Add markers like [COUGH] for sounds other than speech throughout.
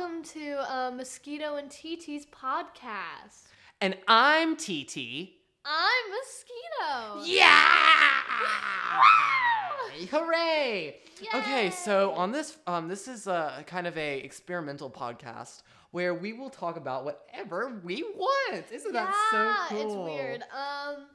welcome to uh, Mosquito and TT's podcast. And I'm TT. I'm Mosquito. Yeah! Hooray! Okay, so on this, um, this is a kind of a experimental podcast where we will talk about whatever we want. Isn't yeah, that so cool? it's weird. Um,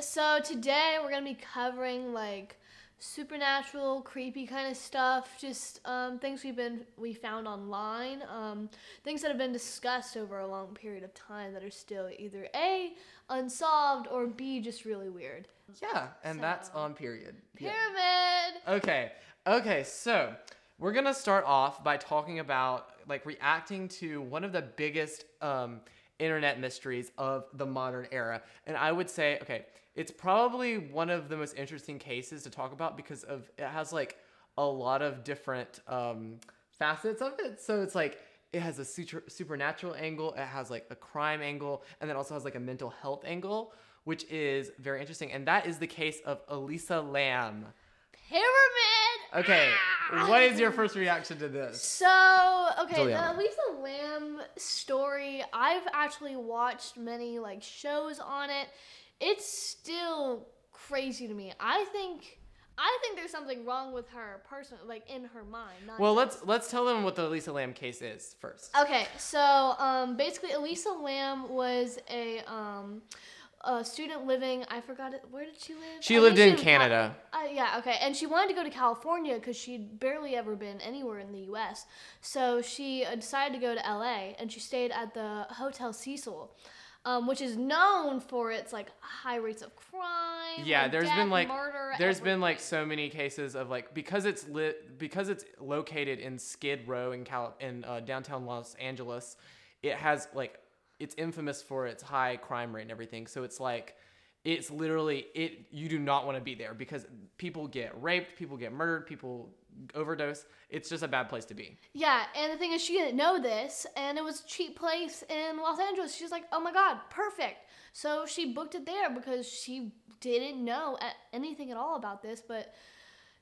so today we're gonna be covering like supernatural, creepy kind of stuff. Just um, things we've been we found online. Um, things that have been discussed over a long period of time that are still either a unsolved or b just really weird. Yeah, and that's on period. Yeah. Pyramid. Okay. Okay, so we're gonna start off by talking about like reacting to one of the biggest um, internet mysteries of the modern era, and I would say, okay, it's probably one of the most interesting cases to talk about because of it has like a lot of different um, facets of it. So it's like it has a super, supernatural angle, it has like a crime angle, and then also has like a mental health angle, which is very interesting. And that is the case of Elisa Lam. Pyramid. Okay, Ah! what is your first reaction to this? So okay, Juliana. the Lisa Lam story. I've actually watched many like shows on it. It's still crazy to me. I think I think there's something wrong with her personally, like in her mind. Well, just- let's let's tell them what the Elisa Lam case is first. Okay, so um, basically, Elisa Lam was a um, a student living. I forgot it. Where did she live? She I lived in was- Canada. Uh, yeah, okay. And she wanted to go to California because she'd barely ever been anywhere in the U.S. So she uh, decided to go to L.A. and she stayed at the Hotel Cecil, um, which is known for its like high rates of crime. Yeah, like, there's death, been like murder. there's been like so many cases of like because it's lit because it's located in Skid Row in Cal in uh, downtown Los Angeles, it has like it's infamous for its high crime rate and everything. So it's like it's literally it you do not want to be there because people get raped, people get murdered, people overdose. It's just a bad place to be. Yeah, and the thing is, she didn't know this, and it was a cheap place in Los Angeles. She's like, oh my god, perfect. So she booked it there because she didn't know anything at all about this, but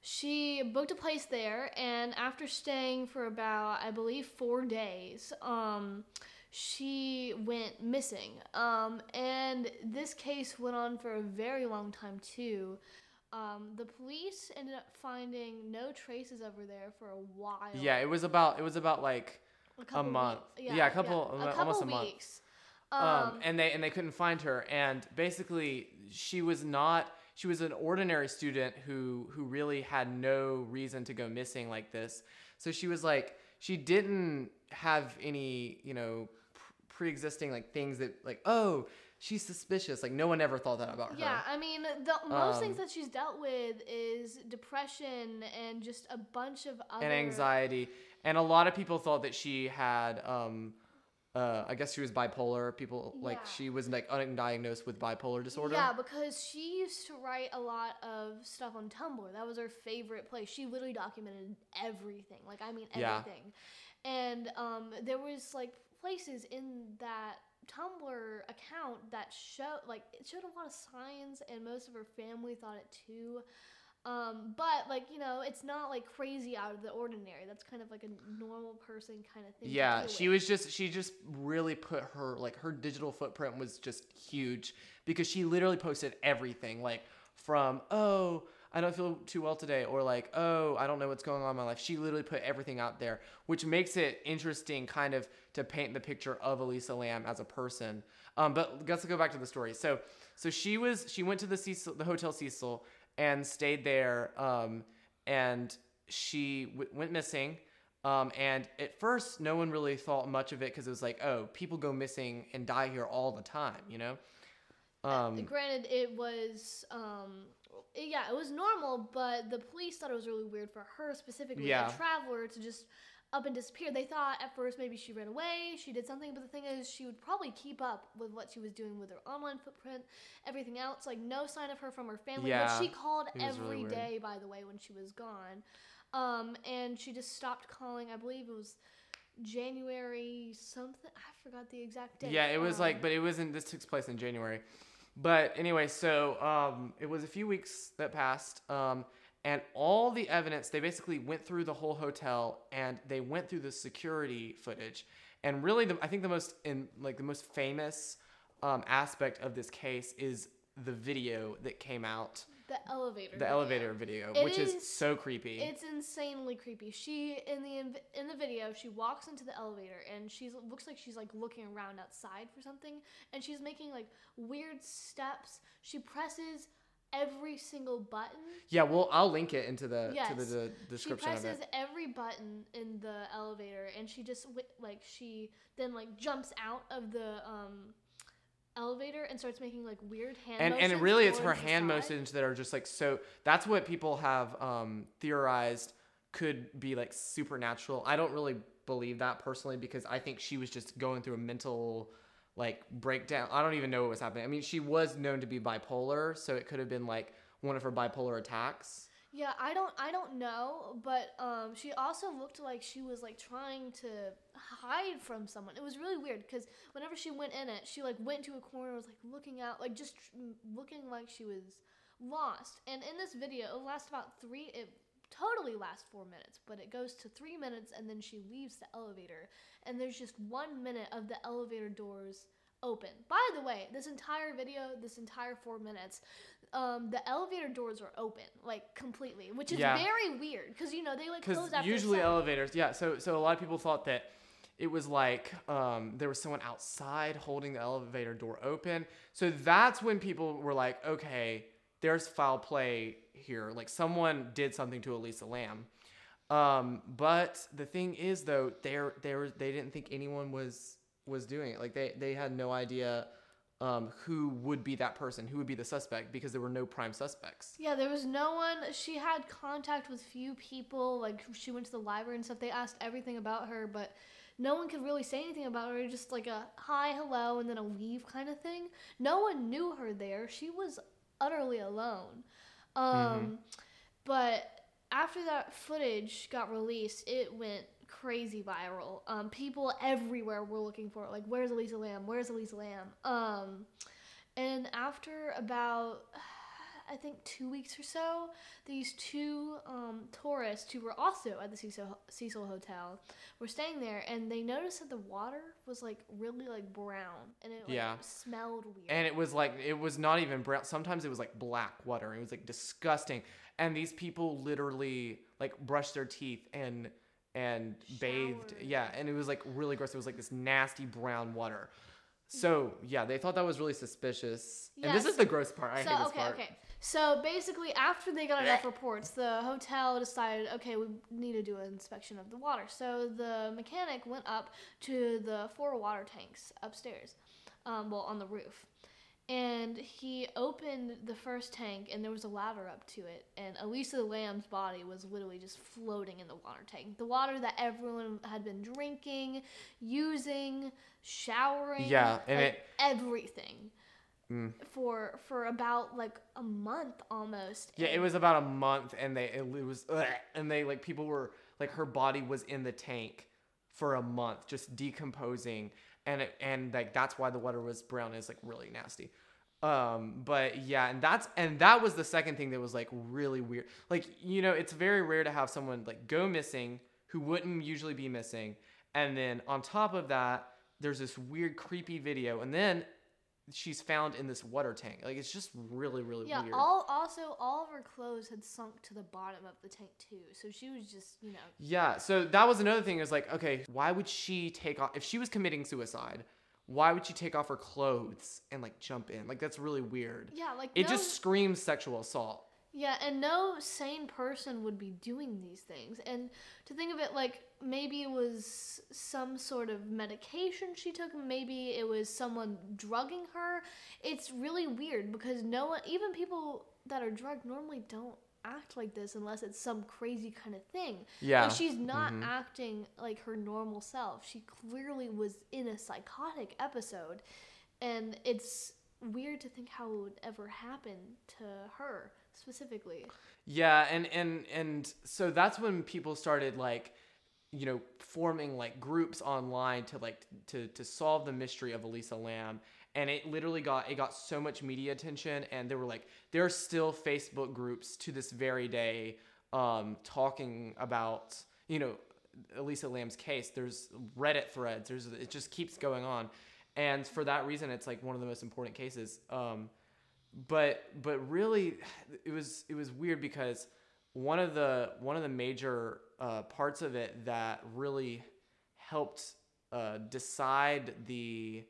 she booked a place there, and after staying for about, I believe, four days, um, she went missing. Um, and this case went on for a very long time, too. Um, the police ended up finding no traces of her there for a while. Yeah, it was about it was about like a, couple month. week- Yeah, a couple- a almost couple a month. um, Um, and they and they couldn't find her and basically she was not she was an ordinary student who who really had no reason to go missing like this so she was like she didn't have any you know pr- pre-existing like things that like oh she's suspicious like no one ever thought that about her yeah, I mean, the most things Um, that she's dealt with is depression and just a bunch of other and anxiety and a lot of people thought that she had um uh, I guess she was bipolar. People like Yeah. she was like undiagnosed with bipolar disorder. Yeah, because she used to write a lot of stuff on Tumblr. That was her favorite place. She literally documented everything. Like I mean Yeah. everything. And um, there was like places in that Tumblr account that showed like it showed a lot of signs, and most of her family thought it too. Um, but like you know, it's not like crazy out of the ordinary. That's kind of like a normal person kind of thing. Yeah, she with. was just she just really put her like her digital footprint was just huge because she literally posted everything like from oh I don't feel too well today or like oh I don't know what's going on in my life. She literally put everything out there, which makes it interesting kind of to paint the picture of Elisa Lam as a person. Um, but let's go back to the story. So so she was she went to the Cecil, the Hotel Cecil and stayed there um, and she w- went missing. Um, and at first, no one really thought much of it because it was like, oh, people go missing and die here all the time, you know? Um, Granted, it was, um, yeah, it was normal, but the police thought it was really weird for her specifically, Yeah. a traveler, to just up and disappear. They thought at first maybe she ran away, she did something, but the thing is, she would probably keep up with what she was doing with her online footprint, everything else. Like no sign of her from her family, Yeah, which she called was really every day, by the way, when she was gone. Um, and she just stopped calling. I believe it was January something. I forgot the exact date. yeah, it was Um, like, but it wasn't, this took place in January. But anyway, so um, it was a few weeks that passed. Um, and all the evidence they basically went through the whole hotel and they went through the security footage and really the, i think the most in like the most famous um, aspect of this case is the video that came out The elevator. the video. elevator video It which is, is- so creepy It's insanely creepy. She in the in the video, she walks into the elevator and she looks like she's like looking around outside for something, and she's making like weird steps. She presses every single button. yeah well i'll link it into the to the, Yes. the She description of presses every button in the elevator, and she just like she then like jumps out of the um elevator and starts making like weird hand and and really it's her hand motions that are just like so that's what people have um theorized could be like supernatural. I don't really believe that personally because i think she was just going through a mental like breakdown. I don't even know what was happening. I mean she was known to be bipolar so it could have been like one of her bipolar attacks Yeah, I don't I don't know, but um she also looked like she was like trying to hide from someone. It was really weird cuz whenever she went in it, she like went to a corner was like looking out like just tr- looking like she was lost. And in this video, it lasts about 3 it totally lasts 4 minutes, but it goes to 3 minutes and then she leaves the elevator and there's just 1 minute of the elevator doors open. By the way, this entire video, this entire 4 minutes, um, the elevator doors are open, like completely, which is Yeah. very weird because you know they like close after usually seven. elevators yeah so so a lot of people thought that it was like um, there was someone outside holding the elevator door open so that's when people were like okay there's foul play here like someone did something to elisa lam um, but the thing is though they're they were they didn't think anyone was was doing it like they they had no idea um, who would be that person who would be the suspect because there were no prime suspects Yeah, there was no one. She had contact with few people. Like she went to the library and stuff. They asked everything about her, but no one could really say anything about her. Just like a hi, hello, and then a leave kind of thing. No one knew her there. She was utterly alone. Um, But after that footage got released, it went crazy viral. Um, people everywhere were looking for it. Like, where's Elisa Lam? Where's Elisa Lam? Um, and after about, [SIGHS] I think, two weeks or so, these two um, tourists who were also at the Cecil, Cecil Hotel were staying there, and they noticed that the water was like really like brown, and it like, Yeah. smelled weird. and it was like it was not even brown sometimes it was like black water it was like disgusting and these people literally like brushed their teeth and and bathed. Yeah and it was like really gross. It was like this nasty brown water. So yeah they thought that was really suspicious. And this Yes. is the gross part. I so hate this okay, part. okay. So basically, after they got enough reports, the hotel decided, okay, we need to do an inspection of the water. So the mechanic went up to the four water tanks upstairs, um, well, on the roof, and he opened the first tank, and there was a ladder up to it, and Elisa Lam's body was literally just floating in the water tank, the water that everyone had been drinking, using, showering, Yeah, and like, it- everything Mm. for for about like a month almost. yeah it was about a month and they it was and they like people were like her body was in the tank for a month just decomposing and it, and like that's why the water was brown it's like really nasty. Um but yeah and that's and that was the second thing that was like really weird. Like you know it's very rare to have someone like go missing who wouldn't usually be missing. And then on top of that there's this weird creepy video. And then she's found in this water tank like it's just really really yeah. weird All also all of her clothes had sunk to the bottom of the tank too, so she was just you know Yeah, so that was another thing. Is like, okay, why would she take off if she was committing suicide? Why would she take off her clothes and like jump in? Like that's really weird. yeah like It no, just screams sexual assault. Yeah, and no sane person would be doing these things. And to think of it like maybe it was some sort of medication she took, maybe it was someone drugging her. It's really weird because no one, even people that are drugged, normally don't act like this unless it's some crazy kind of thing. Yeah. Like she's not Mhm. acting like her normal self. She clearly was in a psychotic episode. And it's weird to think how it would ever happen to her specifically. Yeah, and and and so that's when people started like you know forming like groups online to like to to solve the mystery of Elisa Lam and it literally got it got so much media attention and there were like there are still facebook groups to this very day um, talking about you know elisa lam's case. There's reddit threads. There's it just keeps going on and for that reason it's like one of the most important cases um, but but really it was it was weird because one of the one of the major uh, parts of it that really helped uh, decide the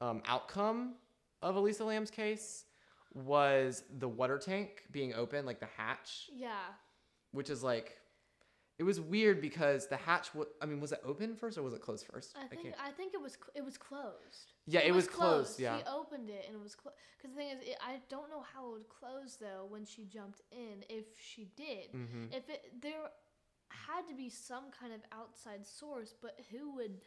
um, outcome of Elisa Lam's case was the water tank being open, like the hatch, Yeah. which is like it was weird because the hatch. wa- I mean, was it open first or was it closed first? I think can't- I think it was cl- it was closed. Yeah, it was closed, yeah. He opened it and it was closed. Because the thing is, it, I don't know how it would close though when she jumped in. If she did, Mhm. if it there had to be some kind of outside source, but who would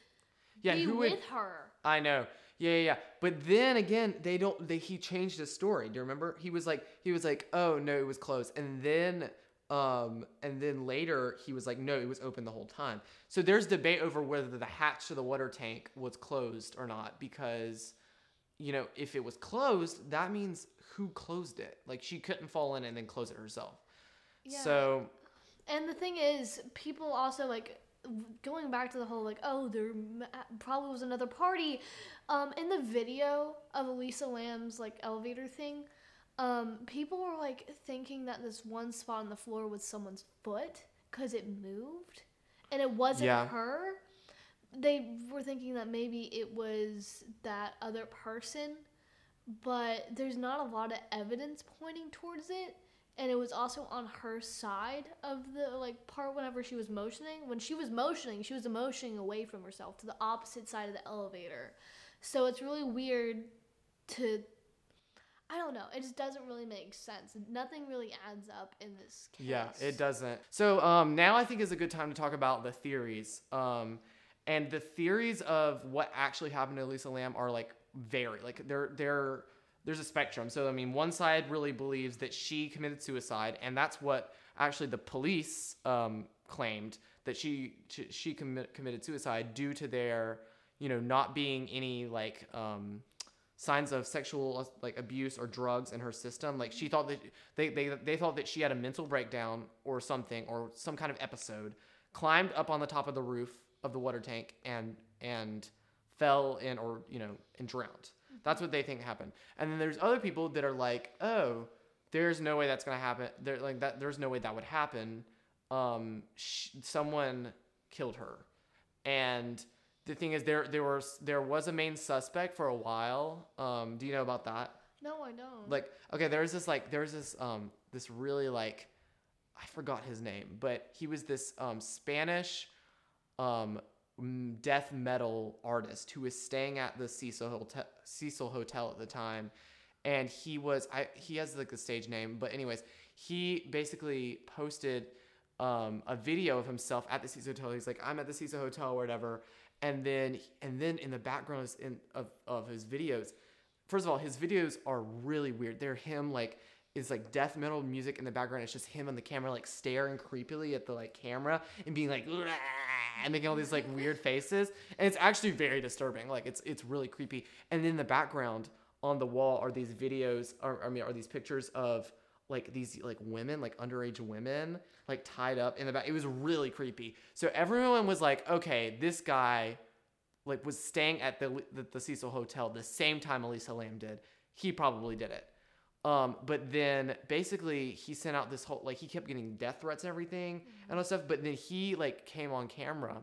Yeah, be who would- with her? I know. Yeah, yeah, yeah. But then again, they don't. They he changed his story. Do you remember? He was like, he was like, oh no, it was closed. And then, um, and then later he was like, no, it was open the whole time. So there's debate over whether the hatch to the water tank was closed or not because, you know, if it was closed, that means who closed it? Like she couldn't fall in and then close it herself. Yeah. So And the thing is, people also like going back to the whole like, oh, there probably was another party. Um, in the video of Elisa Lam's like elevator thing, um, people were like thinking that this one spot on the floor was someone's foot because it moved, and it wasn't Yeah. her. They were thinking that maybe it was that other person, but there's not a lot of evidence pointing towards it and it was also on her side of the like part whenever she was motioning when she was motioning she was motioning away from herself to the opposite side of the elevator so it's really weird to i don't know it just doesn't really make sense nothing really adds up in this case Yeah, it doesn't. So um, now I think is a good time to talk about the theories. Um, and the theories of what actually happened to Lisa Lam are like vary. Like they're they're there's a spectrum. So I mean, one side really believes that she committed suicide, and that's what actually the police um, claimed that she she, she commi- committed suicide due to their you know not being any like um, signs of sexual like abuse or drugs in her system. Like she thought that they, they they thought that she had a mental breakdown or something or some kind of episode, climbed up on the top of the roof of the water tank and and fell in or you know and drowned. That's what they think happened. And then there's other people that are like, oh, there's no way that's gonna happen. There like that. There's no way that would happen. Um, someone killed her, and the thing is, there there was there was a main suspect for a while. Um, do you know about that? no i don't Like, okay, there's this like there's this um this really like I forgot his name, but he was this um Spanish um death metal artist who was staying at the Cecil Hotel Cecil Hotel at the time, and he was I he has like the stage name, but anyways, he basically posted um, a video of himself at the Cecil Hotel. He's like, I'm at the Cecil Hotel, or whatever. And then, and then in the background of, of his videos, first of all, his videos are really weird. They're him like, it's like death metal music in the background. It's just him on the camera, like staring creepily at the like camera and being like, and making all these like weird faces. And it's actually very disturbing. Like it's, it's really creepy. And in the background on the wall are these videos, or I mean, are these pictures of like these like women, like underage women, like tied up in the back. It was really creepy. So everyone was like, okay, this guy like was staying at the the, the Cecil Hotel the same time Elisa Lam did. He probably did it. Um, but then basically he sent out this whole like he kept getting death threats and everything and all stuff. But then he like came on camera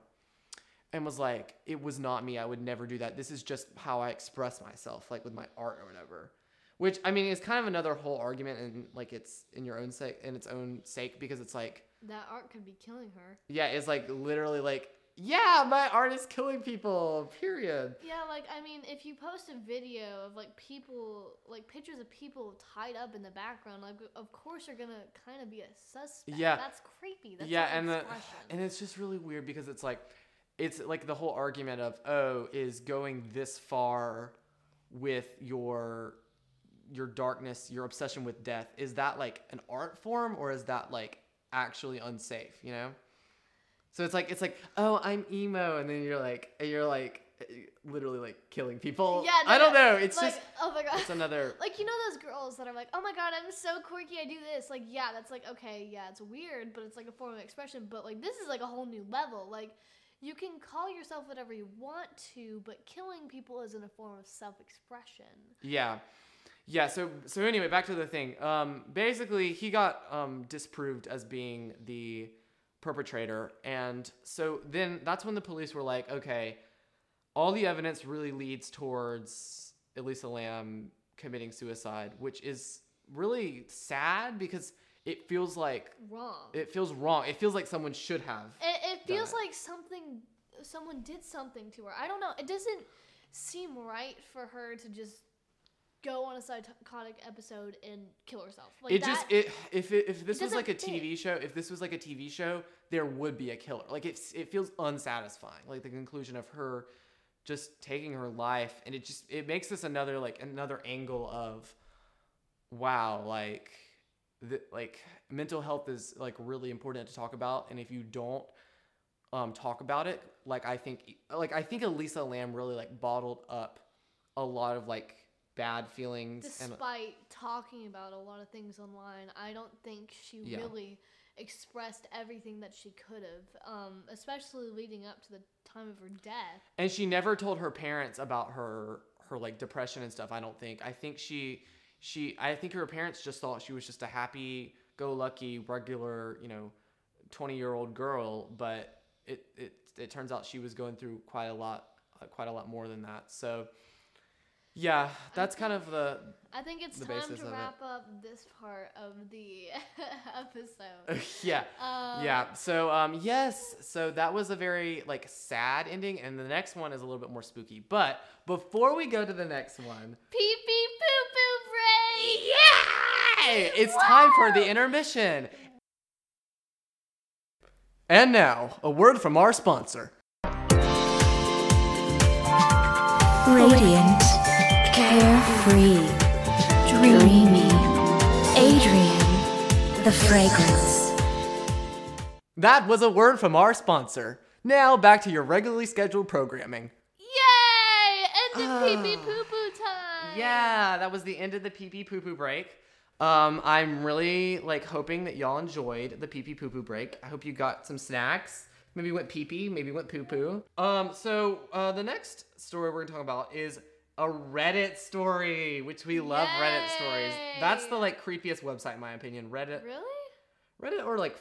and was like, "It was not me. I would never do that. This is just how I express myself, like with my art or whatever." Which I mean is kind of another whole argument and like it's in your own sake in its own sake because it's like that art could be killing her yeah, it's like literally like yeah, my art is killing people. Period. Yeah, like I mean, if you post a video of like people, like pictures of people tied up in the background, like of course you're gonna kind of be a suspect. Yeah. that's creepy. That's yeah, and the and it's just really weird because it's like it's like the whole argument of oh is going this far with your your darkness, your obsession with death. Is that like an art form or is that like actually unsafe? You know. So it's like it's like oh I'm emo, and then you're like you're like literally like killing people. Yeah, I don't know. It's like, just oh my god. it's another. [LAUGHS] like you know those girls that are like, oh my god, I'm so quirky, I do this. Like yeah, that's like okay, yeah, it's weird, but it's like a form of expression. But like this is like a whole new level. Like you can call yourself whatever you want to, but killing people isn't a form of self-expression. Yeah. Yeah, so so anyway, back to the thing. Um basically he got um disproved as being the perpetrator and so then that's when the police were like, okay, all the evidence really leads towards Elisa Lam committing suicide, which is really sad because it feels like Wrong. it feels wrong. It feels like someone should have. It, it feels like something, someone did something to her. I don't know. It doesn't seem right for her to just go on a psychotic episode and kill herself. Like it that, just it if it, if this was like a fit. TV show, if this was like a TV show, there would be a killer. Like it's it feels unsatisfying. Like the conclusion of her just taking her life, and it just it makes this another like another angle of wow, like the, like mental health is like really important to talk about, and if you don't um talk about it, like I think like I think Elisa Lam really like bottled up a lot of like bad feelings and despite talking about a lot of things online, I don't think she Yeah. really expressed everything that she could have, um, especially leading up to the time of her death. and she never told her parents about her her like depression and stuff i don't think i think she she i think her parents just thought she was just a happy go lucky regular you know 20 year old girl but it, it it turns out she was going through quite a lot uh, quite a lot more than that so yeah that's kind of the I think it's The time basis to of it. wrap up this part of the [LAUGHS] episode. [LAUGHS] yeah Um, yeah so um yes so that was a very like sad ending and the next one is a little bit more spooky but before we go to the next one Pee pee poo poo break. Yay! It's time for the intermission. And now, a word from our sponsor. Radiant, carefree, dreamy. Adrian, the fragrance. That was a word from our sponsor. Now, back to your regularly scheduled programming. Yay! End of pee pee Ah. poo poo time. Yeah, that was the end of the pee pee poo poo break. Um, I'm really like hoping that y'all enjoyed the pee pee poo poo break. I hope you got some snacks. Maybe went pee pee, maybe went poo poo. Um, so uh, the next story we're gonna talk about is a Reddit story, which we love Reddit stories. That's the like creepiest website in my opinion. Reddit, Really? Reddit or like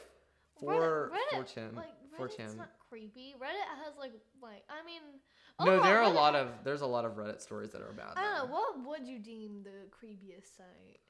four, Reddit, 4chan, like Reddit's 4chan. not creepy. Reddit has like like I mean. No, there are a lot of there's a lot of Reddit stories that are bad. I don't know. What would you deem the creepiest site?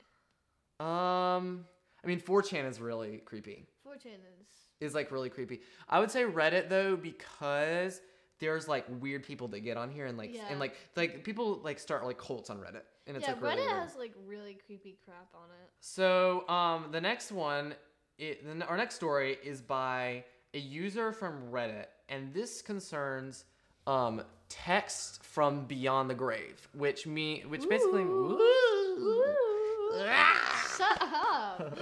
Um, I mean, 4chan is really creepy. 4chan is. Is like really creepy. I would say Reddit though because there's like weird people that get on here and like Yeah. and like like people like start like cults on Reddit and it's yeah, like really Reddit weird. has like really creepy crap on it. So um, the next one, it, the, our next story is by a user from Reddit, and this concerns um, text from beyond the grave, which me, which basically. Ooh. [LAUGHS] Shut up.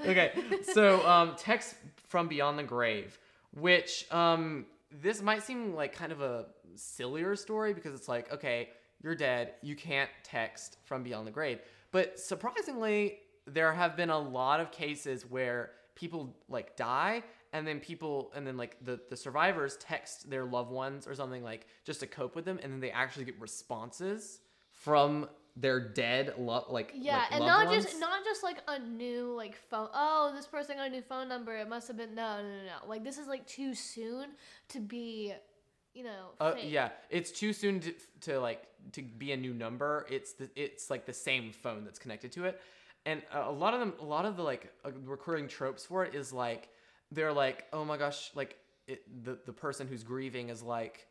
okay, so um, text from beyond the grave, which um, this might seem like kind of a sillier story because it's like, okay, you're dead, you can't text from beyond the grave. But surprisingly, there have been a lot of cases where people like die and then people and then like the, the survivors text their loved ones or something like just to cope with them and then they actually get responses from their dead lo- like Yeah, like, and not just not just like a new like phone. Oh, this person got a new phone number. It must have been no, no, no, no. Like this is like too soon to be, you know. Uh, yeah, it's too soon to, to like to be a new number. It's the it's like the same phone that's connected to it, and a lot of them, a lot of the like uh, recurring tropes for it is like they're like, oh my gosh, like it, the the person who's grieving is like,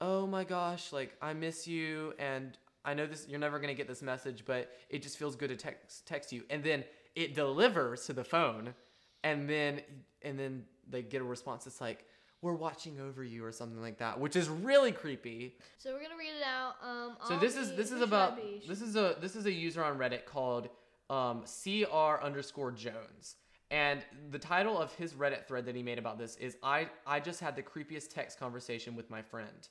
oh my gosh, like I miss you, and I know this you're never gonna get this message, but it just feels good to text text you, and then it delivers to the phone, and then and then they get a response that's like we're watching over you or something like that which is really creepy So we're gonna read it out. Um. so this is this is about this is a this is a user on reddit called um, cr underscore jones and the title of his reddit thread that he made about this is i i just had the creepiest text conversation with my friend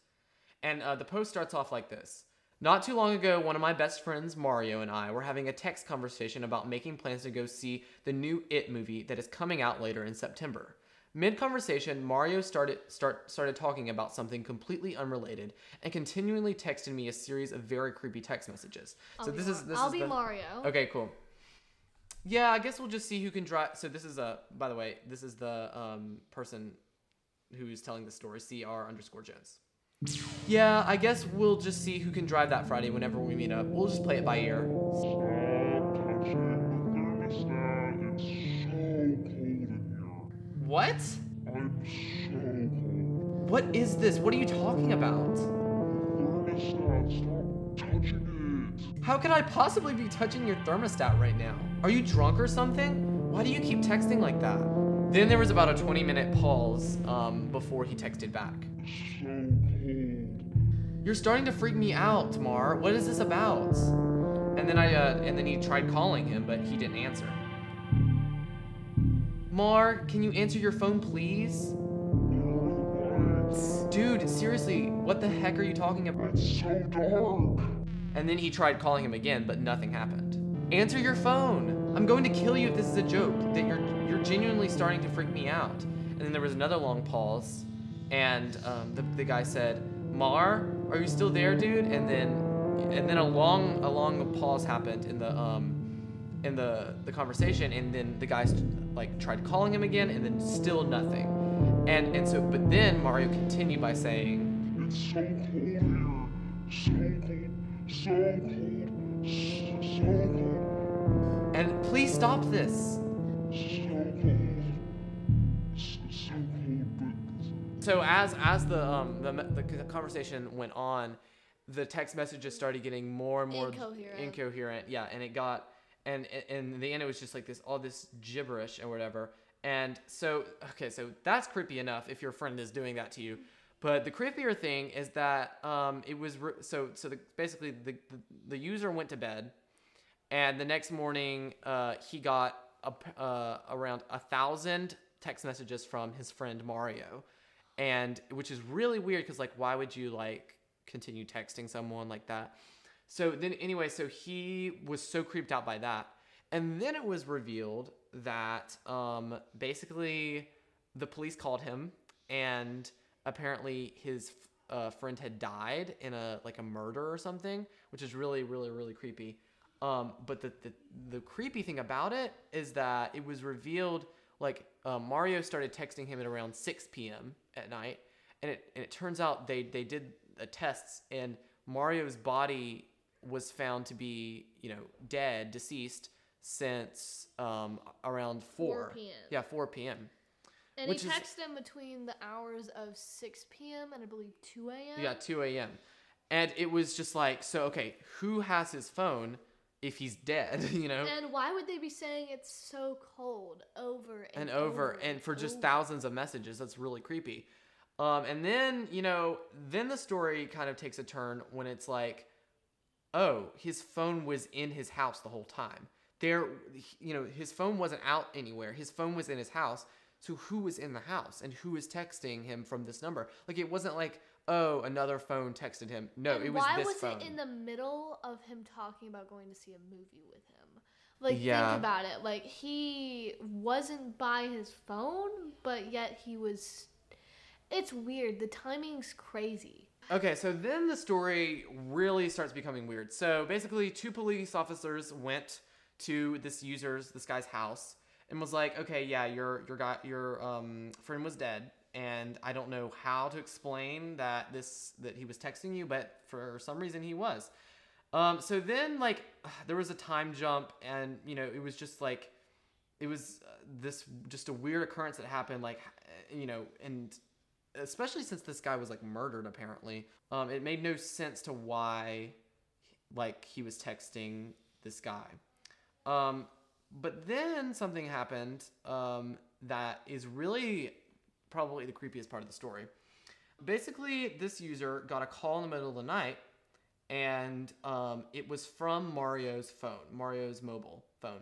And uh, the post starts off like this. Not too long ago, one of my best friends, Mario, and I were having a text conversation about making plans to go see the new It movie that is coming out later in September. Mid conversation, Mario started start started talking about something completely unrelated and continually texted me a series of very creepy text messages. I'll so this Mar- is this I'll is be the, Mario. Okay, cool. Yeah, I guess we'll just see who can drive. So this is a. By the way, this is the um, person who's telling the story. Cr underscore Jones. Yeah, I guess we'll just see who can drive that Friday whenever we meet up. We'll just play it by ear. What? What is this? What are you talking about? How could I possibly be touching your thermostat right now? Are you drunk or something? Why do you keep texting like that? Then there was about a 20 minute pause um, before he texted back. Cold. You're starting to freak me out, Tamar. What is this about? And then I uh, and then he tried calling him, but he didn't answer. Mar, can you answer your phone, please? Dude, seriously, what the heck are you talking about? It's so dark. And then he tried calling him again, but nothing happened. Answer your phone. I'm going to kill you if this is a joke. That you're you're genuinely starting to freak me out. And then there was another long pause, and um, the, the guy said, "Mar, are you still there, dude?" And then and then a long a long pause happened in the um in the the conversation, and then the guy st- like tried calling him again, and then still nothing. And and so but then Mario continued by saying, It's so cold here. So cold. So cold. So, cold. "And please stop this." So as as the um the, the conversation went on the text messages started getting more and more Incoherent. incoherent. Yeah and it got and and in the end it was just like this all this gibberish and whatever. And so okay so that's creepy enough if your friend is doing that to you. But the creepier thing is that um it was re- so so the, basically the, the the user went to bed and the next morning uh, he got a, uh, around a thousand text messages from his friend mario and which is really weird because like why would you like continue texting someone like that? So then anyway so he was so creeped out by that. And then it was revealed that um, basically the police called him and apparently his uh, friend had died in a like a murder or something which is really really really creepy. Um, but the, the the creepy thing about it is that it was revealed like uh, Mario started texting him at around 6 p.m. at night, and it and it turns out they they did uh, tests and Mario's body was found to be you know dead, deceased since um, around 4, 4 p.m.. Yeah, 4 p.m. And Which he is- texted him between the hours of 6 p.m. and I believe 2 a.m. Yeah, 2 a.m. And it was just like, so okay, who has his phone if he's dead? [LAUGHS] You know. And why would they be saying it's so cold over and, and over and for just over? thousands of messages that's really creepy um, and then you know then the story kind of takes a turn when it's like oh his phone was in his house the whole time there you know his phone wasn't out anywhere his phone was in his house so who was in the house and who was texting him from this number like it wasn't like oh another phone texted him no And it was why this was phone it in the middle of him talking about going to see a movie with him? Like Yeah. think about it. Like he wasn't by his phone, but yet he was. It's weird. The timing's crazy. Okay, so then the story really starts becoming weird. So basically, two police officers went to this user's, this guy's house, and was like, "Okay, yeah, your your guy, your um, friend was dead, and I don't know how to explain that this that he was texting you, but for some reason he was." Um, so then like [SIGHS] there was a time jump, and you know it was just like it was uh, this just a weird occurrence that happened, like [SIGHS] you know, and especially since this guy was like murdered apparently um, it made no sense to why like he was texting this guy um, but then something happened um, that is really probably the creepiest part of the story basically this user got a call in the middle of the night and um, it was from mario's phone mario's mobile phone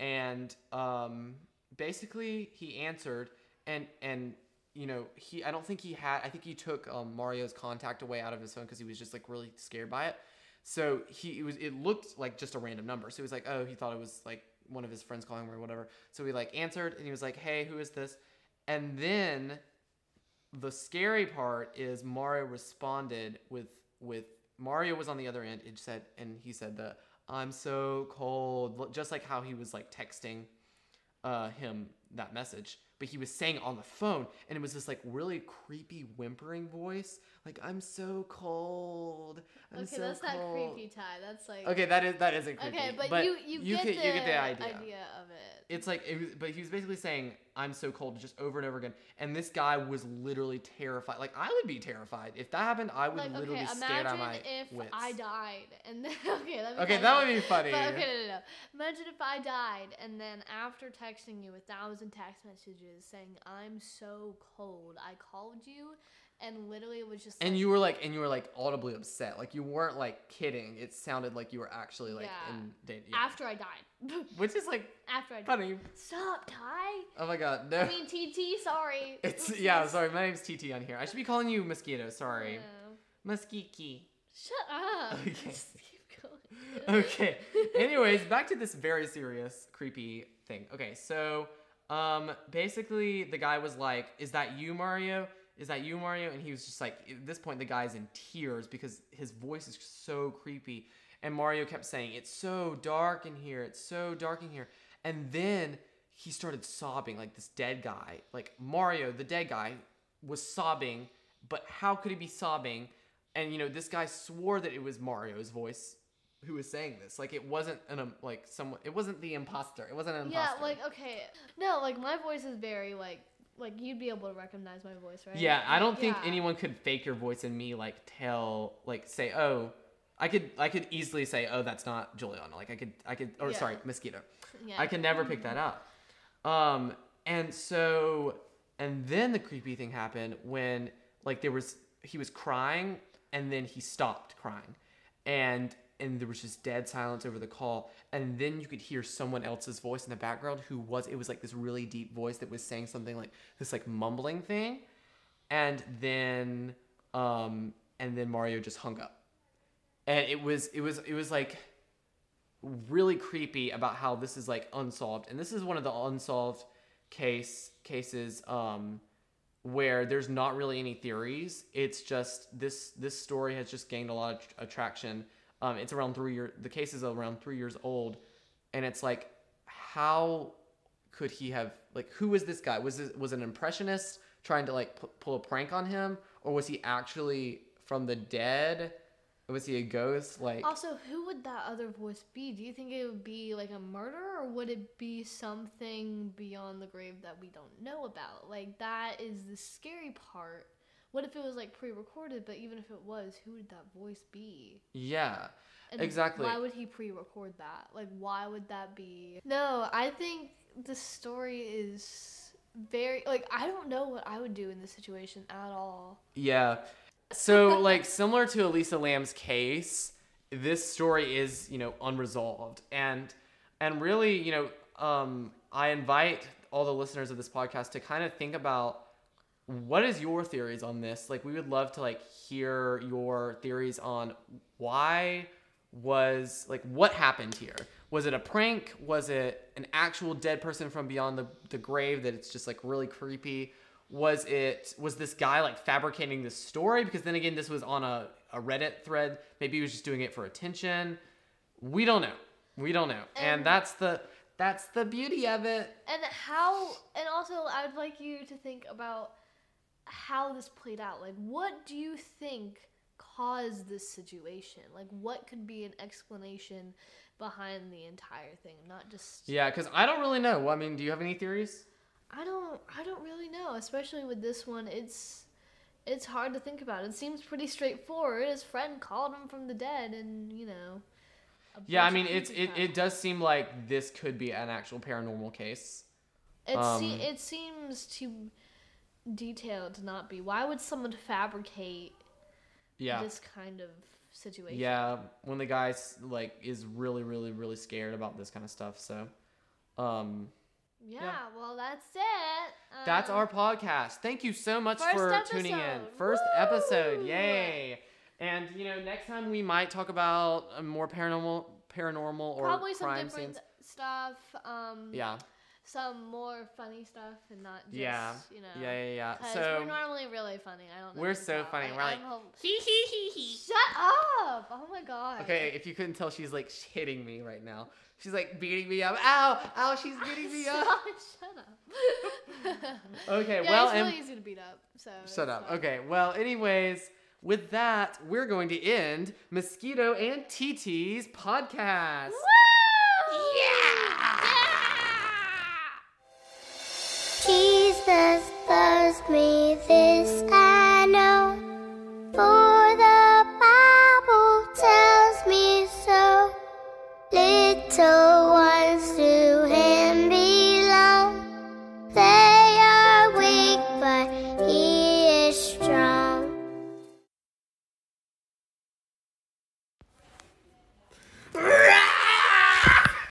and um, basically he answered and and you know, he I don't think he had I think he took um, Mario's contact away out of his phone because he was just like really scared by it. So he it was it looked like just a random number. So he was like, oh, he thought it was like one of his friends calling him or whatever. So he like answered and he was like, hey, who is this? And then the scary part is Mario responded with with Mario was on the other end and said and he said the I'm so cold just like how he was like texting uh him that message but he was saying it on the phone and it was this like really creepy whimpering voice like I'm so cold I'm okay, so that's not cold." creepy, Ty. That's like Okay, that is that isn't creepy. Okay, but, you you, get, could- the you get the idea. of it. It's like, it was, but he was basically saying, "I'm so cold," just over and over again. And this guy was literally terrified. Like I would be terrified if that happened. I would Like literally okay, be scared out my if wits. I died and then okay, [LAUGHS] that Okay, that would be funny. But okay, no, no, no. Imagine if I died and then after texting you a thousand text messages saying I'm so cold, I called you and literally it was just and like, you were like, and you were like audibly upset. Like you weren't like kidding. It sounded like you were actually like Yeah. in danger. Yeah. after I died. [LAUGHS] Which is like after I died. funny. Stop, Ty. Oh my god, no. I mean TT, sorry. [LAUGHS] it's yeah. Sorry, my name's TT on here. I should be calling you Mosquito. Sorry, No. Muskiki. Shut up. [LAUGHS] Okay. Just keep going. okay. Anyways, back to this very serious, creepy thing. Okay, so um basically the guy was like, Is that you, Mario? Is that you, Mario? And he was just like at this point the guy's in tears because his voice is so creepy. And Mario kept saying, It's so dark in here, it's so dark in here. And then he started sobbing like this dead guy. Like Mario, the dead guy, was sobbing, but how could he be sobbing? And you know, this guy swore that it was Mario's voice who was saying this. Like it wasn't an um, like someone. It wasn't the imposter. It wasn't an Yeah, imposter. Yeah, like okay. No, like my voice is very like like you'd be able to recognize my voice, right? yeah, I don't think Yeah. anyone could fake your voice and me like tell like say oh. I could I could easily say oh that's not Juliana like I could I could or Yeah. sorry mosquito Yeah. I could never pick that up um and so and then the creepy thing happened when like there was he was crying and then he stopped crying and and there was just dead silence over the call. And then you could hear someone else's voice in the background who was it was like this really deep voice that was saying something like this like mumbling thing. And then um and then Mario just hung up. And it was it was it was like really creepy about how this is like unsolved. And this is one of the unsolved case cases um where there's not really any theories. It's just this this story has just gained a lot of tr- attraction um it's around three year the case is around three years old and it's like how could he have like who was this guy was it was an impressionist trying to like pu- pull a prank on him or was he actually from the dead was he a ghost like Also, who would that other voice be? Do you think it would be like a murder or would it be something beyond the grave that we don't know about? Like that is the scary part. What if it was like pre-recorded, but even if it was, who would that voice be? yeah And Exactly. Why would he pre-record that? Like, why would that be? No, I think the story is very like I don't know what I would do in this situation at all. Yeah. So [LAUGHS] like similar to Elisa Lam's case, this story is, you know, unresolved. And and really, you know, um I invite all the listeners of this podcast to kind of think about what is your theories on this? Like we would love to like hear your theories on why was like what happened here? Was it a prank? Was it an actual dead person from beyond the, the grave that it's just like really creepy? Was it was this guy like fabricating this story? Because then again, this was on a, a Reddit thread. Maybe he was just doing it for attention. We don't know. We don't know. And, And- that's the that's the beauty of it. And how and also I would like you to think about how this played out. Like what do you think caused this situation? Like what could be an explanation behind the entire thing, not just Yeah, because I don't really know. I mean, do you have any theories? I don't I don't really know, especially with this one. It's it's hard to think about. It seems pretty straightforward. His friend called him from the dead and, you know. Yeah, I mean, it's it, it does seem like this could be an actual paranormal case. It, Um, se- it seems too detailed to not be. Why would someone fabricate Yeah. this kind of situation? Yeah, when the guy like is really, really, really scared about this kind of stuff. So, um, yeah, well, that's it. That's Um, our podcast. Thank you so much for tuning in. episode. First episode. Yay. And you know, next time we might talk about a more paranormal paranormal or probably some crime different scenes. stuff. Um, Yeah. Some more funny stuff and not just Yeah. you know. Yeah, yeah, yeah. So we're normally really funny. I don't. know We're so tell. funny. We're like, hol- hee hee hee hee. Shut up! Oh my god. Okay, if you couldn't tell, she's like hitting me right now. She's like beating me up. Ow! Ow! She's [LAUGHS] beating me up. [LAUGHS] Shut up. [LAUGHS] Okay, yeah, well, it's really easy to beat up. So. shut up. fine. Okay, well, anyways, with that, we're going to end Mosquito and TT's podcast. Jesus loves me, this I know. For